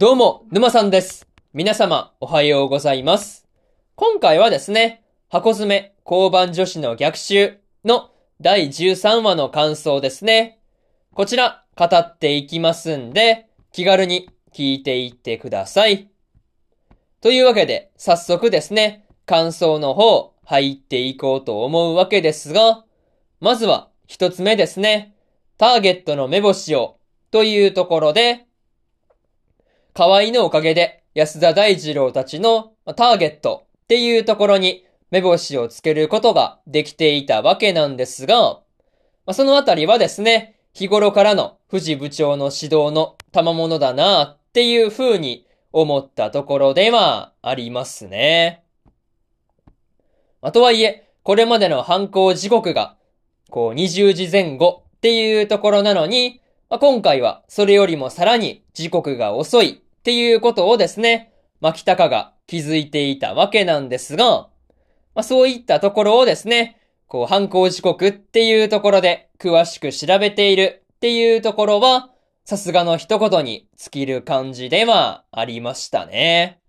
どうも、沼さんです。皆様、おはようございます。今回はですね、箱詰め交番女子の逆襲の第13話の感想ですね。こちら、語っていきますんで、気軽に聞いていってください。というわけで、早速ですね、感想の方、入っていこうと思うわけですが、まずは、一つ目ですね。ターゲットの目星を、というところで、河合のおかげで安田大二郎たちのターゲットっていうところに目星をつけることができていたわけなんですが、ま、そのあたりはですね、日頃からの藤部長の指導の賜物だなっていう風に思ったところではありますね。まあ、とはいえ、これまでの犯行時刻が、こう20時前後っていうところなのに、まあ、今回はそれよりもさらに時刻が遅いっていうことをですね、牧高が気づいていたわけなんですが、まあ、そういったところをですね、こう犯行時刻っていうところで詳しく調べているっていうところは、さすがの一言に尽きる感じではありましたね。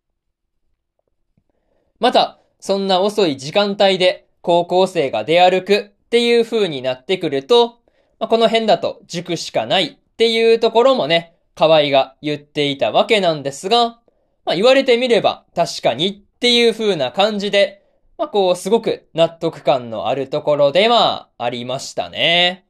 また、そんな遅い時間帯で高校生が出歩くっていう風になってくると、まあ、この辺だと塾しかないっていうところもね、河合が言っていたわけなんですが、まあ、言われてみれば確かにっていう風な感じで、まあ、こうすごく納得感のあるところではありましたね。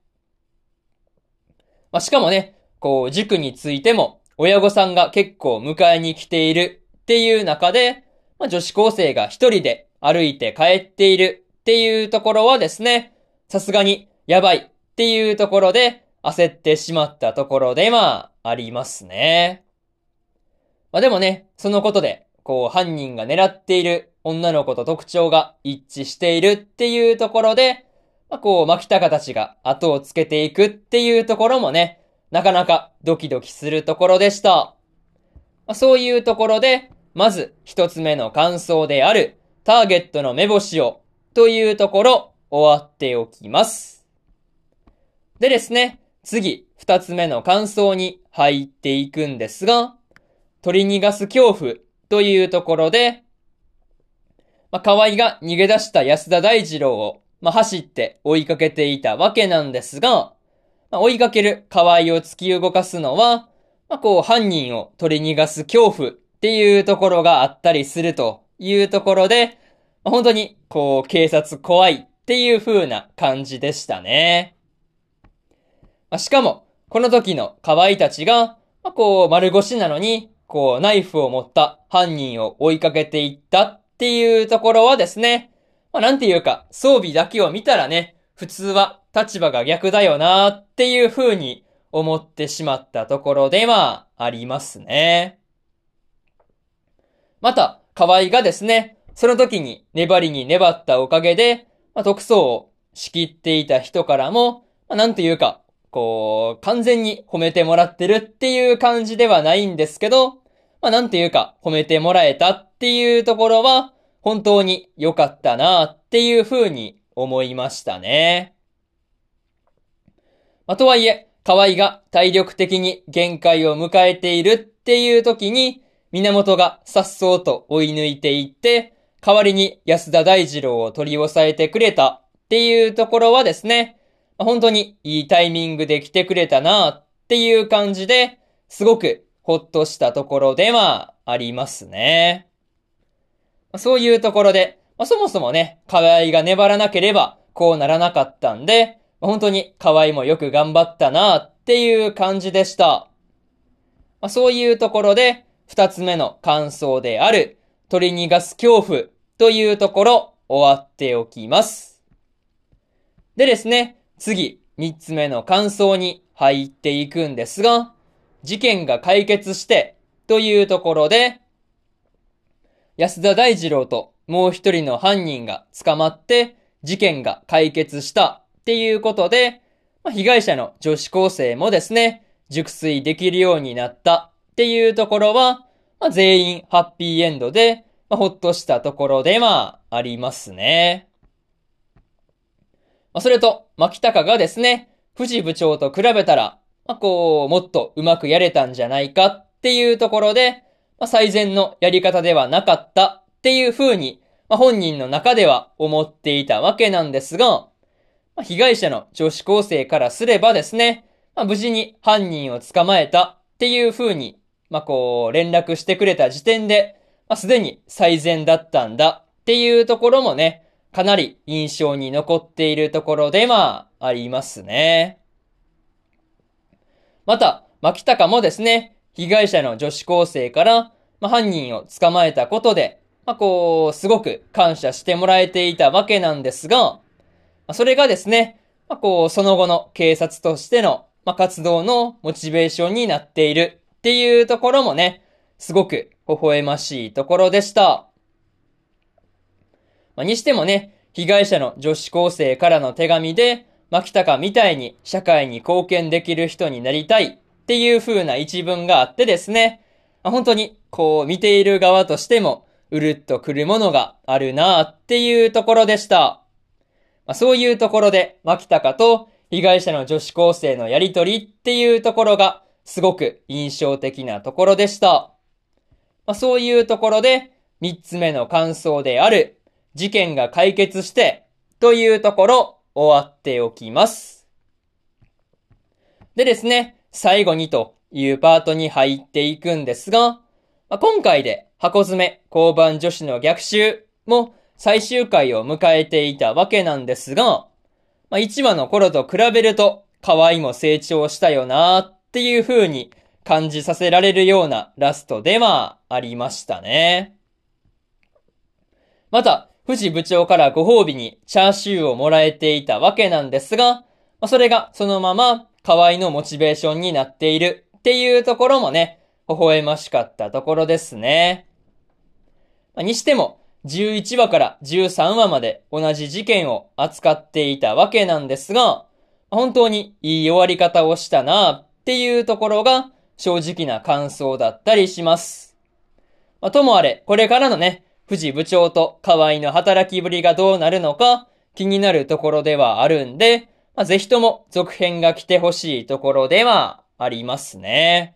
まあ、しかもね、こう塾についても親御さんが結構迎えに来ているっていう中で、まあ、女子高生が一人で歩いて帰っているっていうところはですね、さすがにやばいっていうところで焦ってしまったところではありますね。まあでもね、そのことで、こう犯人が狙っている女の子と特徴が一致しているっていうところで、まあこう牧高たちが後をつけていくっていうところもね、なかなかドキドキするところでした。まあ、そういうところで、まず一つ目の感想であるターゲットの目星をというところ終わっておきます。でですね、次、二つ目の感想に入っていくんですが、取り逃がす恐怖というところで、まあ、河合が逃げ出した安田大二郎を、まあ、走って追いかけていたわけなんですが、まあ、追いかける河合を突き動かすのは、まあ、こう、犯人を取り逃がす恐怖っていうところがあったりするというところで、まあ、本当に、こう、警察怖いっていう風な感じでしたね。まあ、しかも、この時の河合たちが、まあ、こう、丸腰なのに、こう、ナイフを持った犯人を追いかけていったっていうところはですね、まあ、なんていうか、装備だけを見たらね、普通は立場が逆だよなっていう風に思ってしまったところではありますね。また、河合がですね、その時に粘りに粘ったおかげで、まあ、特捜を仕切っていた人からも、まあ、なんていうか、こう、完全に褒めてもらってるっていう感じではないんですけど、まあ、なんていうか、褒めてもらえたっていうところは、本当に良かったなっていう風に思いましたね。まあ、とはいえ、河合が体力的に限界を迎えているっていう時に、源が颯爽と追い抜いていって、代わりに安田大二郎を取り押さえてくれたっていうところはですね、本当にいいタイミングで来てくれたなっていう感じで、すごくほっとしたところではありますね。そういうところで、ま、そもそもね、河合が粘らなければこうならなかったんで、本当に河合もよく頑張ったなっていう感じでした。ま、そういうところで、二つ目の感想である、取り逃がす恐怖というところ、終わっておきます。でですね、次、三つ目の感想に入っていくんですが、事件が解決して、というところで、安田大二郎ともう一人の犯人が捕まって、事件が解決したっていうことで、まあ、被害者の女子高生もですね、熟睡できるようになったっていうところは、まあ、全員ハッピーエンドで、まあ、ほっとしたところではありますね。まあ、それと、牧高がですね、藤部長と比べたら、まあ、こう、もっとうまくやれたんじゃないかっていうところで、まあ、最善のやり方ではなかったっていう風に、まあ、本人の中では思っていたわけなんですが、まあ、被害者の女子高生からすればですね、まあ、無事に犯人を捕まえたっていう風に、まあ、こう、連絡してくれた時点で、まあ、すでに最善だったんだっていうところもね、かなり印象に残っているところでまあ、ありますね。また、牧高もですね、被害者の女子高生から、まあ、犯人を捕まえたことで、まあ、こう、すごく感謝してもらえていたわけなんですが、まあ、それがですね、まあ、こう、その後の警察としての、まあ、活動のモチベーションになっているっていうところもね、すごく微笑ましいところでした。まあ、にしてもね、被害者の女子高生からの手紙で、牧高みたいに社会に貢献できる人になりたいっていう風な一文があってですね、ま本当にこう見ている側としてもうるっとくるものがあるなっていうところでした。まあ、そういうところで牧高と被害者の女子高生のやりとりっていうところがすごく印象的なところでした。まあ、そういうところで三つ目の感想である事件が解決してというところ終わっておきます。でですね、最後にというパートに入っていくんですが、まあ、今回で箱詰め交番女子の逆襲も最終回を迎えていたわけなんですが、まあ、1話の頃と比べると可愛いも成長したよなっていう風に感じさせられるようなラストではありましたね。また、藤部長からご褒美にチャーシューをもらえていたわけなんですが、ま、それがそのまま河合のモチベーションになっているっていうところもね、微笑ましかったところですね。ま、にしても、11話から13話まで同じ事件を扱っていたわけなんですが、本当にいい終わり方をしたなっていうところが正直な感想だったりします。まあ、ともあれ、これからのね、藤部長と河合の働きぶりがどうなるのか気になるところではあるんで、まあ、ぜひとも続編が来てほしいところではありますね。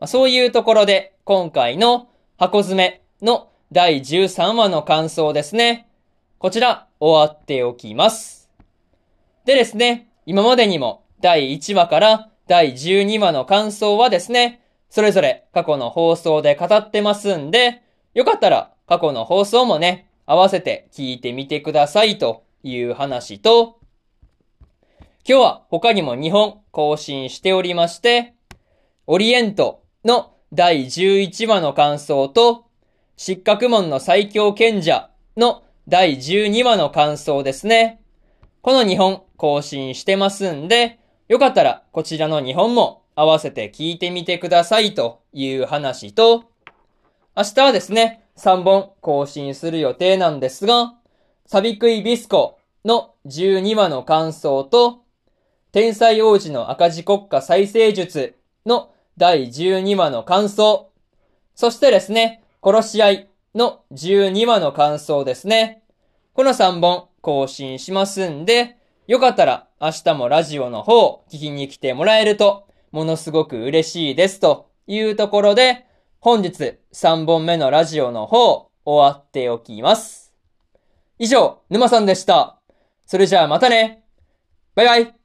まあ、そういうところで今回の箱詰めの第13話の感想ですね。こちら終わっておきます。でですね、今までにも第1話から第12話の感想はですね、それぞれ過去の放送で語ってますんで、よかったら過去の放送もね、合わせて聞いてみてくださいという話と、今日は他にも2本更新しておりまして、オリエントの第11話の感想と、失格門の最強賢者の第12話の感想ですね。この2本更新してますんで、よかったらこちらの2本も合わせて聞いてみてくださいという話と、明日はですね、3本更新する予定なんですが、サビクイビスコの12話の感想と、天才王子の赤字国家再生術の第12話の感想、そしてですね、殺し合いの12話の感想ですね。この3本更新しますんで、よかったら明日もラジオの方聞きに来てもらえると、ものすごく嬉しいですというところで、本日3本目のラジオの方、終わっておきます。以上、沼さんでした。それじゃあまたね。バイバイ。